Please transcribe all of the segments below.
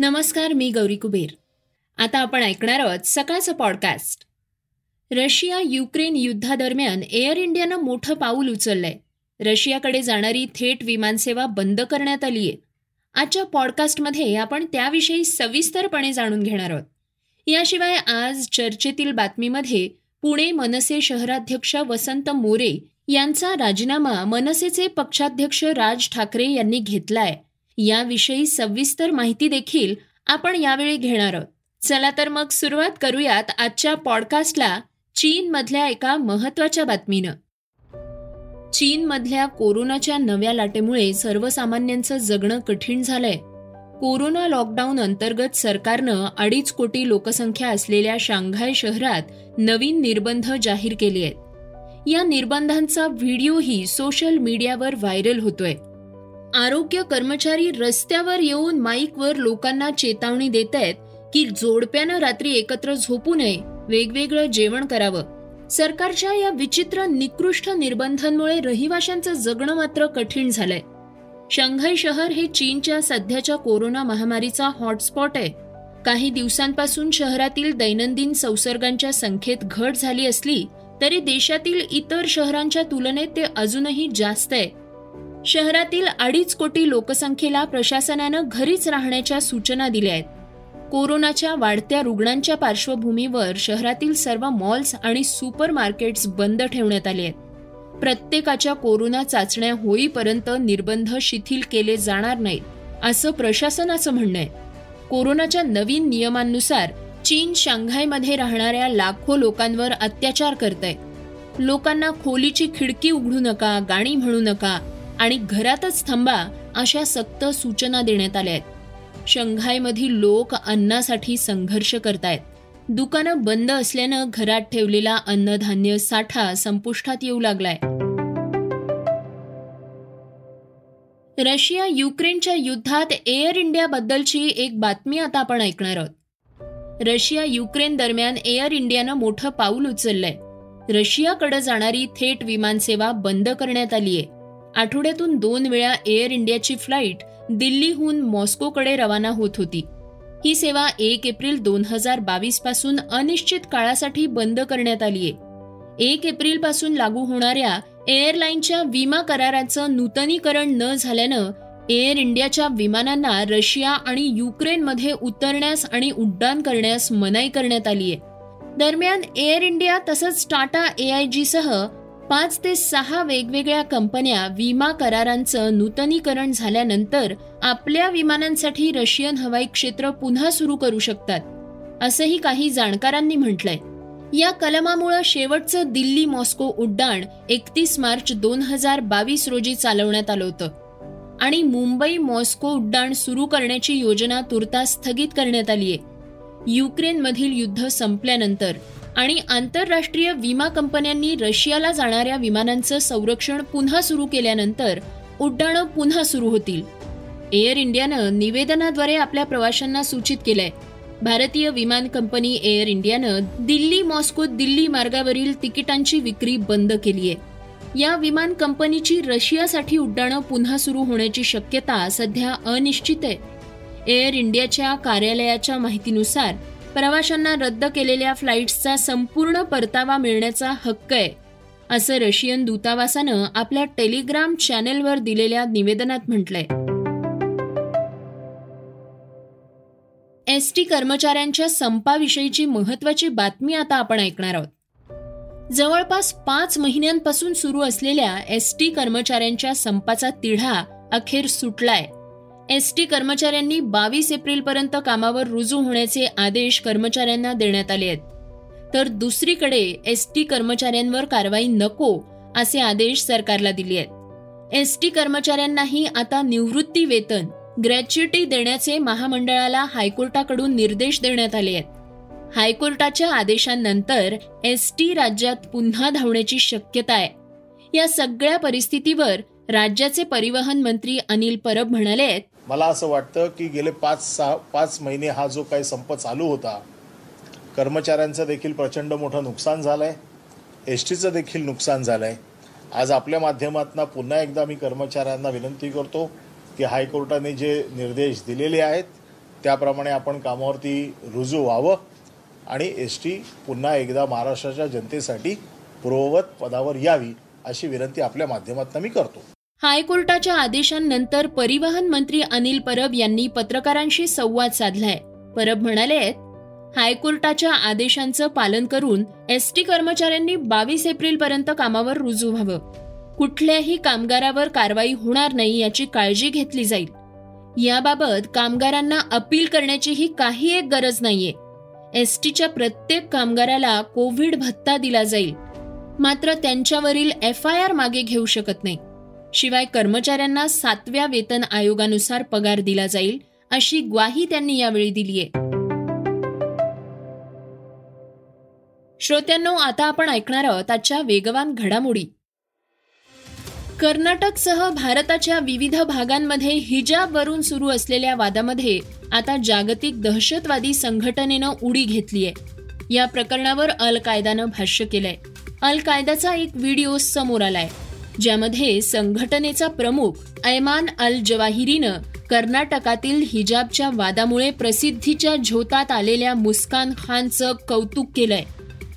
नमस्कार मी गौरी कुबेर. आता आपण ऐकणार आहोत सकाळचं पॉडकास्ट रशिया युक्रेन युद्धादरम्यान एअर इंडियानं मोठं पाऊल उचललंय. रशियाकडे जाणारी थेट विमानसेवा बंद करण्यात आली आहे. आजच्या पॉडकास्टमध्ये आपण त्याविषयी सविस्तरपणे जाणून घेणार आहोत. याशिवाय आज चर्चेतील बातमीमध्ये पुणे मनसे शहराध्यक्ष वसंत मोरे यांचा राजीनामा मनसेचे पक्षाध्यक्ष राज ठाकरे यांनी घेतलाय. याविषयी सविस्तर माहिती देखील आपण यावेळी घेणार आहोत. चला तर मग सुरुवात करूयात आजच्या पॉडकास्टला चीनमधल्या एका महत्त्वाच्या बातमीनं. चीनमधल्या कोरोनाच्या नव्या लाटेमुळे सर्वसामान्यांचं जगणं कठीण झालंय. कोरोना लॉकडाऊन अंतर्गत सरकारनं अडीच कोटी लोकसंख्या असलेल्या शांघाय शहरात नवीन निर्बंध जाहीर केले आहेत. या निर्बंधांचा व्हिडिओही सोशल मीडियावर व्हायरल होतोय. आरोग्य कर्मचारी रस्त्यावर येऊन माईकवर लोकांना चेतावणी देत आहेत की जोडप्यानं रात्री एकत्र झोपू नये वेगवेगळं जेवण करावं. सरकारच्या या विचित्र निकृष्ट निर्बंधांमुळे रहिवाशांचं जगणं मात्र कठीण झालंय. शंघाई शहर हे चीनच्या सध्याच्या कोरोना महामारीचा हॉटस्पॉट आहे. काही दिवसांपासून शहरातील दैनंदिन संसर्गांच्या संख्येत घट झाली असली तरी देशातील इतर शहरांच्या तुलनेत ते अजूनही जास्त आहे. शहरातील अडीच कोटी लोकसंख्येला प्रशासनानं घरीच राहण्याच्या सूचना दिल्या आहेत. कोरोनाच्या वाढत्या रुग्णांच्या पार्श्वभूमीवर शहरातील सर्व मॉल्स आणि सुपर मार्केट्स बंद ठेवण्यात आले आहेत. प्रत्येकाच्या कोरोना चाचण्या होईपर्यंत निर्बंध शिथिल केले जाणार नाहीत असं प्रशासनाचं म्हणणं आहे. कोरोनाच्या नवीन नियमांनुसार चीन शांघायमध्ये राहणाऱ्या लाखो लोकांवर अत्याचार करत आहे लोकांना खोलीची खिडकी उघडू नका गाणी म्हणू नका आणि घरातच थांबा अशा सक्त सूचना देण्यात आल्या आहेत. शंघायमधील लोक अन्नासाठी संघर्ष करतायत. दुकानं बंद असल्यानं घरात ठेवलेला अन्नधान्य साठा संपुष्टात येऊ लागलाय. रशिया युक्रेनच्या युद्धात एअर इंडियाबद्दलची एक बातमी आता आपण ऐकणार आहोत. रशिया युक्रेन दरम्यान एअर इंडियानं मोठं पाऊल उचललंय. रशियाकडे जाणारी थेट विमानसेवा बंद करण्यात आली आहे आठवड्यातून दोन वेळा एअर इंडियाची फ्लाईट दिल्लीहून मॉस्कोकडे रवाना होत होती. ही सेवा एक एप्रिल दोन हजार बावीसपासून अनिश्चित काळासाठी बंद करण्यात आली आहे. एक एप्रिलपासून लागू होणाऱ्या एअरलाईनच्या विमा कराराचं नूतनीकरण न झाल्यानं एअर इंडियाच्या विमानांना रशिया आणि युक्रेनमध्ये उतरण्यास आणि उड्डाण करण्यास मनाई करण्यात आली आहे. दरम्यान एअर इंडिया तसंच टाटा एआयजीसह पाच ते सहा वेगवेगळ्या कंपन्या विमा करारांचं नूतनीकरण झाल्यानंतर आपल्या विमानांसाठी रशियन हवाई क्षेत्र पुन्हा सुरू करू शकतात असंही काही जाणकारांनी म्हटलंय. या कलमामुळं शेवटचं दिल्ली मॉस्को उड्डाण एकतीस मार्च दोन हजार बावीस रोजी चालवण्यात आलं होतं आणि मुंबई मॉस्को उड्डाण सुरू करण्याची योजना तुर्तास स्थगित करण्यात आली आहे युक्रेनमधील युद्ध संपल्यानंतर आणि आंतरराष्ट्रीय विमा कंपन्यांनी रशियाला जाणाऱ्या विमानांचं संरक्षण पुन्हा सुरू केल्यानंतर उड्डाणं पुन्हा सुरू होतील. एअर इंडियानं निवेदनाद्वारे आपल्या प्रवाशांना सूचित केलंय. भारतीय विमान कंपनी एअर इंडियानं दिल्ली मॉस्को दिल्ली मार्गावरील तिकिटांची विक्री बंद केली आहे या विमान कंपनीची रशियासाठी उड्डाणं पुन्हा सुरू होण्याची शक्यता सध्या अनिश्चित आहे. एअर इंडियाच्या कार्यालयाच्या माहितीनुसार प्रवाशांना रद्द केलेल्या फ्लाईट्सचा संपूर्ण परतावा मिळण्याचा हक्क आहे असं रशियन दूतावासानं आपल्या टेलिग्राम चॅनेलवर दिलेल्या निवेदनात म्हटलंय. एसटी कर्मचाऱ्यांच्या संपाविषयीची महत्वाची बातमी आता आपण ऐकणार आहोत. जवळपास पाच महिन्यांपासून सुरू असलेल्या एसटी कर्मचाऱ्यांच्या संपाचा तिढा अखेर सुटलाय. एस टी कर्मचाऱ्यांनी बावीस एप्रिलपर्यंत कामावर रुजू होण्याचे आदेश कर्मचाऱ्यांना देण्यात आले आहेत. तर दुसरीकडे एस टी कर्मचाऱ्यांवर कारवाई नको असे आदेश सरकारला दिले आहेत. एस टी कर्मचाऱ्यांनाही आता निवृत्ती वेतन ग्रॅच्युटी देण्याचे महामंडळाला हायकोर्टाकडून निर्देश देण्यात आले आहेत. हायकोर्टाच्या आदेशानंतर एस टी राज्यात पुन्हा धावण्याची शक्यता आहे. या सगळ्या परिस्थितीवर राज्याचे परिवहन मंत्री अनिल परब म्हणाले आहेत मला असं वाटतं की गेले पाच सहा पाच महिने हा जो काही संप चालू होता कर्मचाऱ्यांचं देखील प्रचंड मोठं नुकसान झालं आहे एस टीचं देखील नुकसान झालं आहे आज आपल्या माध्यमातून पुन्हा एकदा मी कर्मचाऱ्यांना विनंती करतो की हायकोर्टाने जे निर्देश दिलेले आहेत त्याप्रमाणे आपण कामावरती रुजू व्हावं आणि एस टी पुन्हा एकदा महाराष्ट्राच्या जनतेसाठी पूर्ववत पदावर यावी अशी विनंती आपल्या माध्यमातून मी करतो. हायकोर्टाच्या आदेशांनंतर परिवहन मंत्री अनिल परब यांनी पत्रकारांशी संवाद साधलाय. परब म्हणाले हायकोर्टाच्या आदेशांचं पालन करून एस टी कर्मचाऱ्यांनी बावीस एप्रिल पर्यंत कामावर रुजू व्हावं. कुठल्याही कामगारावर कारवाई होणार नाही याची काळजी घेतली जाईल. याबाबत कामगारांना अपील करण्याचीही काही एक गरज नाहीये. एस टीच्या प्रत्येक कामगाराला कोविड भत्ता दिला जाईल. मात्र त्यांच्यावरील एफ आय आर मागे घेऊ शकत नाही. शिवाय कर्मचाऱ्यांना सातव्या वेतन आयोगानुसार पगार दिला जाईल अशी ग्वाही त्यांनी यावेळी दिलीय श्रोत्यांनो आता आपण ऐकणार आहोत आजच्या वेगवान घडामोडी. कर्नाटकसह भारताच्या विविध भागांमध्ये हिजाबवरून सुरू असलेल्या वादामध्ये आता जागतिक दहशतवादी संघटनेनं उडी घेतलीय या प्रकरणावर अल कायदानं भाष्य केलंय. अल कायदाचा एक व्हिडिओ समोर आलाय. ज्यामध्ये संघटनेचा प्रमुख ऐमान अल जवाहिरीनं कर्नाटकातील हिजाबच्या वादामुळे प्रसिद्धीच्या झोतात आलेल्या मुस्कान खानचं कौतुक केलंय.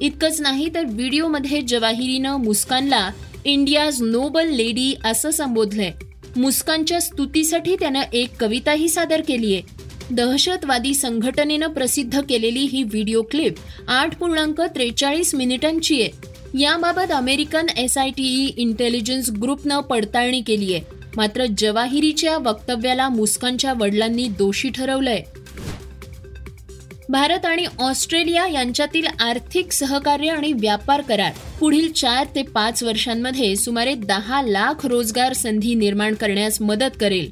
इतकंच नाही तर व्हिडिओमध्ये जवाहिरीनं मुस्कानला इंडियाज नोबल लेडी असं संबोधलंय. मुस्कानच्या स्तुतीसाठी त्यानं एक कविताही सादर केलीय. दहशतवादी संघटनेनं प्रसिद्ध केलेली ही व्हिडिओ क्लिप आठ पूर्णांक त्रेचाळीस मिनिटांची आहे. याबाबत American S I T E intelligence ग्रुपनं पडताळणी केली आहे. मात्र जवाहिरीच्या वक्तव्याला मुस्कानच्या वडिलांनी दोषी ठरवलंय. भारत आणि ऑस्ट्रेलिया यांच्यातील आर्थिक सहकार्य आणि व्यापार करार पुढील चार ते पाच वर्षांमध्ये सुमारे दहा लाख रोजगार संधी निर्माण करण्यास मदत करेल.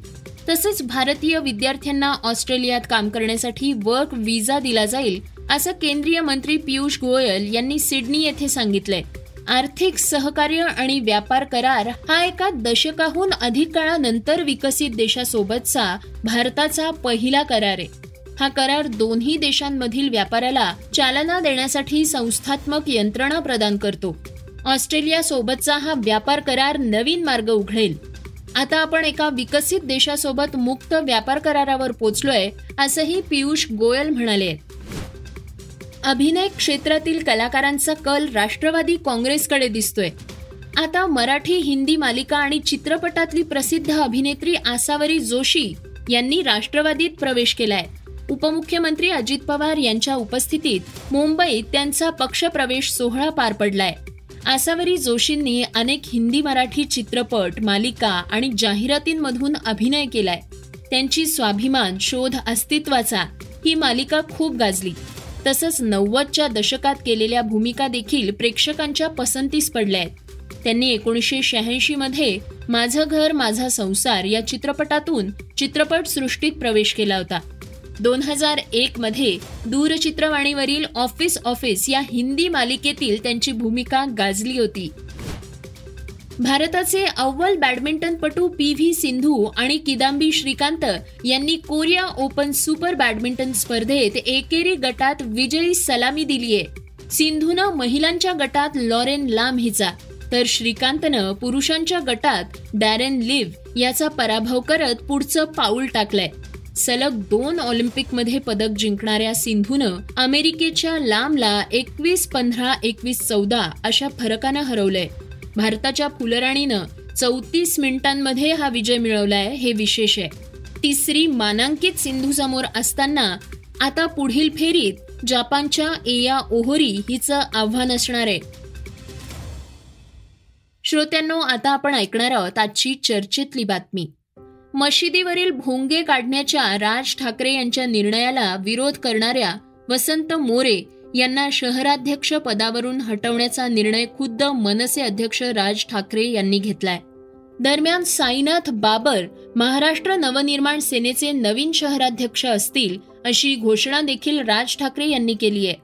तसंच भारतीय विद्यार्थ्यांना ऑस्ट्रेलियात काम करण्यासाठी वर्क विजा दिला जाईल असं केंद्रीय मंत्री पियुष गोयल यांनी सिडनी येथे सांगितलंय. आर्थिक सहकार्य आणि व्यापार करार हा एका दशकाहून अधिक काळानंतर विकसित देशासोबतचा भारताचा पहिला करार आहे. हा करार दोन्ही देशांमधील व्यापाराला चालना देण्यासाठी संस्थात्मक यंत्रणा प्रदान करतो. ऑस्ट्रेलियासोबतचा हा व्यापार करार नवीन मार्ग उघडेल. आता आपण एका विकसित देशासोबत मुक्त व्यापार करारावर पोचलोय असंही पियुष गोयल म्हणाले अभिनय क्षेत्रातील कलाकारांचा कल राष्ट्रवादी काँग्रेसकडे दिसतोय. आता मराठी हिंदी मालिका आणि चित्रपटातली प्रसिद्ध अभिनेत्री आसावरी जोशी यांनी राष्ट्रवादीत प्रवेश केलाय. उपमुख्यमंत्री अजित पवार यांच्या उपस्थितीत मुंबईत त्यांचा पक्षप्रवेश सोहळा पार पडलाय. आसावरी जोशींनी अनेक हिंदी मराठी चित्रपट मालिका आणि जाहिरातींमधून अभिनय केलाय. त्यांची स्वाभिमान शोध अस्तित्वाचा ही मालिका खूप गाजली. तसंच नव्वदच्या दशकात केलेल्या भूमिका देखील प्रेक्षकांच्या पसंतीस पडल्या आहेत त्यांनी एकोणीसशे शहाऐंशी मध्ये माझं घर माझा संसार या चित्रपटातून चित्रपट सृष्टीत प्रवेश केला होता. दोन हजार एक मध्ये दूरचित्रवाणीवरील ऑफिस ऑफिस या हिंदी मालिकेतील त्यांची भूमिका गाजली होती. भारताचे अव्वल बॅडमिंटनपटू पी व्ही सिंधू आणि किदांबी श्रीकांत यांनी कोरिया ओपन सुपर बॅडमिंटन स्पर्धेत एकेरी गटात विजयी सलामी दिलीये सिंधूनं महिलांच्या गटात लॉरेन लाम हिचा तर श्रीकांतनं पुरुषांच्या गटात डॅरेन लिव्ह याचा पराभव करत पुढचं पाऊल टाकलंय. सलग दोन ऑलिम्पिकमध्ये पदक जिंकणाऱ्या सिंधूनं अमेरिकेच्या लांबला एकवीस पंधरा एकवीस चौदा अशा फरकानं हरवलंय. भारताच्या फुलराणीनं चौतीस मिनिटांमध्ये हा विजय मिळवलाय हे विशेष आहे. तिसरी मानांकित सिंधू समोर असताना आता पुढील फेरीत जपानच्या एया ओहोरी हिचं आव्हान असणार आहे. श्रोत्यांनो आता आपण ऐकणार आहोत आजची चर्चेतली बातमी. मशिदीवरील भोंगे काढण्याच्या राज ठाकरे यांच्या निर्णयाला विरोध करणाऱ्या वसंत मोरे यांना शहराध्यक्ष पदावरून हटवण्याचा निर्णय खुद्द मनसे अध्यक्ष राज ठाकरे यांनी घेतलाय. दरम्यान साईनाथ बाबर महाराष्ट्र नवनिर्माण सेनेचे नवीन शहराध्यक्ष असतील अशी घोषणा देखील राज ठाकरे यांनी केली आहे.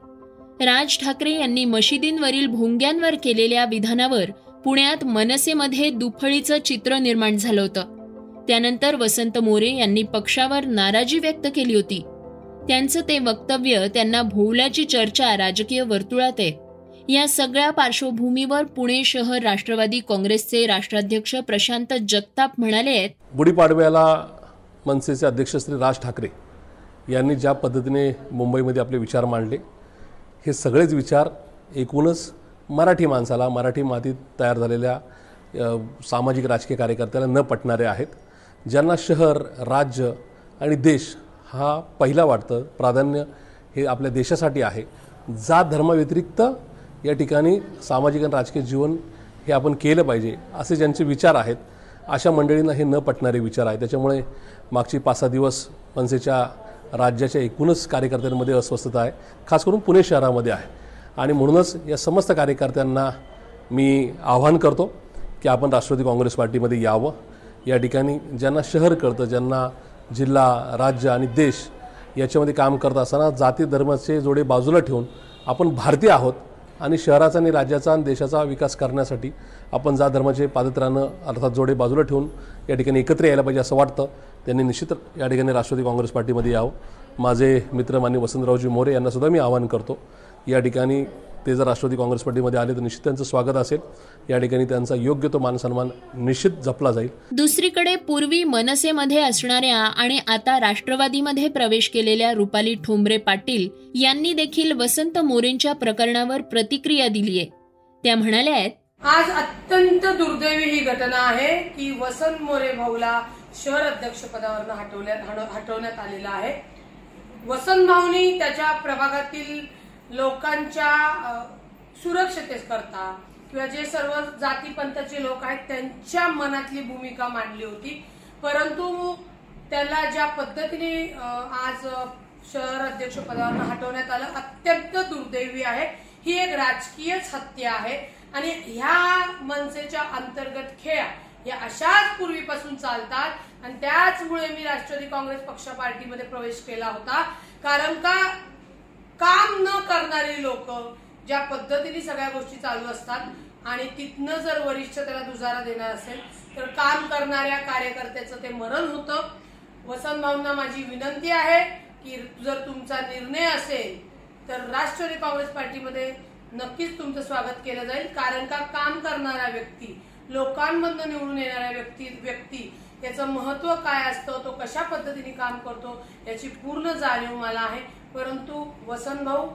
राज ठाकरे यांनी मशिदींवरील भोंग्यांवर केलेल्या विधानावर पुण्यात मनसेमध्ये दुफळीचं चित्र निर्माण झालं होतं. त्यानंतर वसंत मोरे यांनी पक्षावर नाराजी व्यक्त केली होती. त्यांचं ते वक्तव्य त्यांना भोवल्याची चर्चा राजकीय वर्तुळात आहे. या सगळ्या पार्श्वभूमीवर पुणे शहर राष्ट्रवादी काँग्रेसचे राष्ट्राध्यक्ष प्रशांत जगताप म्हणाले आहेत. गुढीपाडव्याला मनसेचे अध्यक्ष श्री राज ठाकरे यांनी ज्या पद्धतीने मुंबईमध्ये आपले विचार मांडले हे सगळेच विचार एकूणच मराठी माणसाला मराठी मातीत तयार झालेल्या सामाजिक राजकीय कार्यकर्त्याला न पटणारे आहेत. ज्यांना शहर राज्य आणि देश हा पहिला वाटतं. प्राधान्य हे आपल्या देशासाठी आहे. जात धर्माव्यतिरिक्त या ठिकाणी सामाजिक आणि राजकीय जीवन हे आपण केलं पाहिजे असे ज्यांचे विचार आहेत अशा मंडळींना हे न पटणारे विचार आहेत. त्याच्यामुळे मागची पाच सहा दिवस मनसेच्या राज्याच्या एकूणच कार्यकर्त्यांमध्ये अस्वस्थता आहे. खास करून पुणे शहरामध्ये आहे. आणि म्हणूनच या समस्त कार्यकर्त्यांना मी आव्हान करतो की आपण राष्ट्रवादी काँग्रेस पार्टीमध्ये यावं. या ठिकाणी ज्यांना शहर कळतं ज्यांना जिल्हा राज्य आणि देश याच्यामध्ये काम करत असताना जाती धर्माचे जोडे बाजूला ठेवून आपण भारतीय आहोत आणि शहराचा आणि राज्याचा आणि देशाचा विकास करण्यासाठी आपण जात धर्माचे पादत्रानं अर्थात जोडे बाजूला ठेवून या ठिकाणी एकत्र यायला पाहिजे असं वाटतं. त्यांनी निश्चित या ठिकाणी राष्ट्रवादी काँग्रेस पार्टीमध्ये यावं. माझे मित्र मान्य वसंतरावजी मोरे यांनासुद्धा मी आवाहन करतो. या ठिकाणी ते जर राष्ट्रवादी काँग्रेस पार्टीमध्ये आले तर निश्चित त्यांचं स्वागत असेल. या ठिकाणी त्यांचा योग्य तो मानसन्मान निश्चित जपला जाईल. दुसरीकडे पूर्वी मनसेमध्ये असणाऱ्या आणि आता राष्ट्रवादीमध्ये प्रवेश केलेल्या रुपाली ठोंबरे पाटील यांनी देखील वसंत मोरेंच्या प्रकरणावर प्रतिक्रिया दिलीय त्या म्हणाल्या आहेत आज अत्यंत दुर्दैवी ही घटना आहे की वसंत मोरे भाऊला शहर अध्यक्ष पदावरनं हटवण्यात आलेलं आहे. वसंत भाऊनी त्याच्या प्रभागातील लोकांच्या अ, सुरक्षतेकरता किंवा जे सर्व जाती पंथाचे लोक आहेत त्यांच्या मनातली भूमिका मांडली होती. परंतु त्याला ज्या पद्धतीने आज शहर अध्यक्ष पदावर हटवण्यात आलं अत्यंत दुर्दैवी आहे. ही एक राजकीयच हत्या आहे. आणि ह्या मनसेच्या अंतर्गत खेळ या अशाच पूर्वीपासून चालतात. आणि त्याचमुळे मी राष्ट्रवादी काँग्रेस पक्ष पार्टीमध्ये प्रवेश केला होता. कारण का काम न करणारी लोक ज्या पद्धतीने सगळ्या गोष्टी चालू असतात आणि तिथनं जर वरिष्ठ त्याला दुजारा देणार असेल तर काम करणाऱ्या कार्यकर्त्याचं ते मरण होतं. वसंत भाऊंना माझी विनंती आहे की जर तुमचा निर्णय असेल तर राष्ट्रवादी काँग्रेस पार्टीमध्ये नक्कीच तुमचं स्वागत केलं जाईल. कारण का? काम करणारा व्यक्ती लोकांमधनं निवडून येणाऱ्या व्यक्ती व्यक्ती याचं महत्त्व काय असतं? तो कशा पद्धतीने काम करतो? याची पूर्ण जाणीव मला आहे. परंतु वसंत भाऊ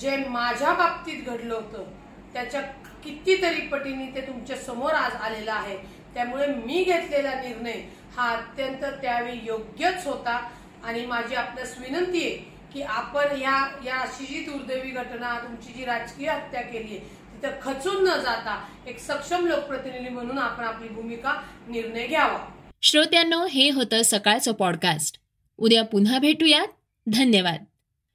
जे माझ्या बाबतीत घडलं होतं त्याच्या कितीतरी पटीने ते तुमच्यासमोर आज आलेलं आहे. त्यामुळे मी घेतलेला निर्णय हा अत्यंत त्यावेळी योग्यच होता. आणि माझी आपल्यास विनंती आहे की आपण या या अशी जी दुर्दैवी घटना तुमची जी राजकीय हत्या केली आहे तिथं खचून न जाता एक सक्षम लोकप्रतिनिधी म्हणून आपण आपली भूमिका निर्णय घ्यावा. श्रोत्यांनो हे होतं सकाळचं पॉडकास्ट उद्या पुन्हा भेटूयात. धन्यवाद.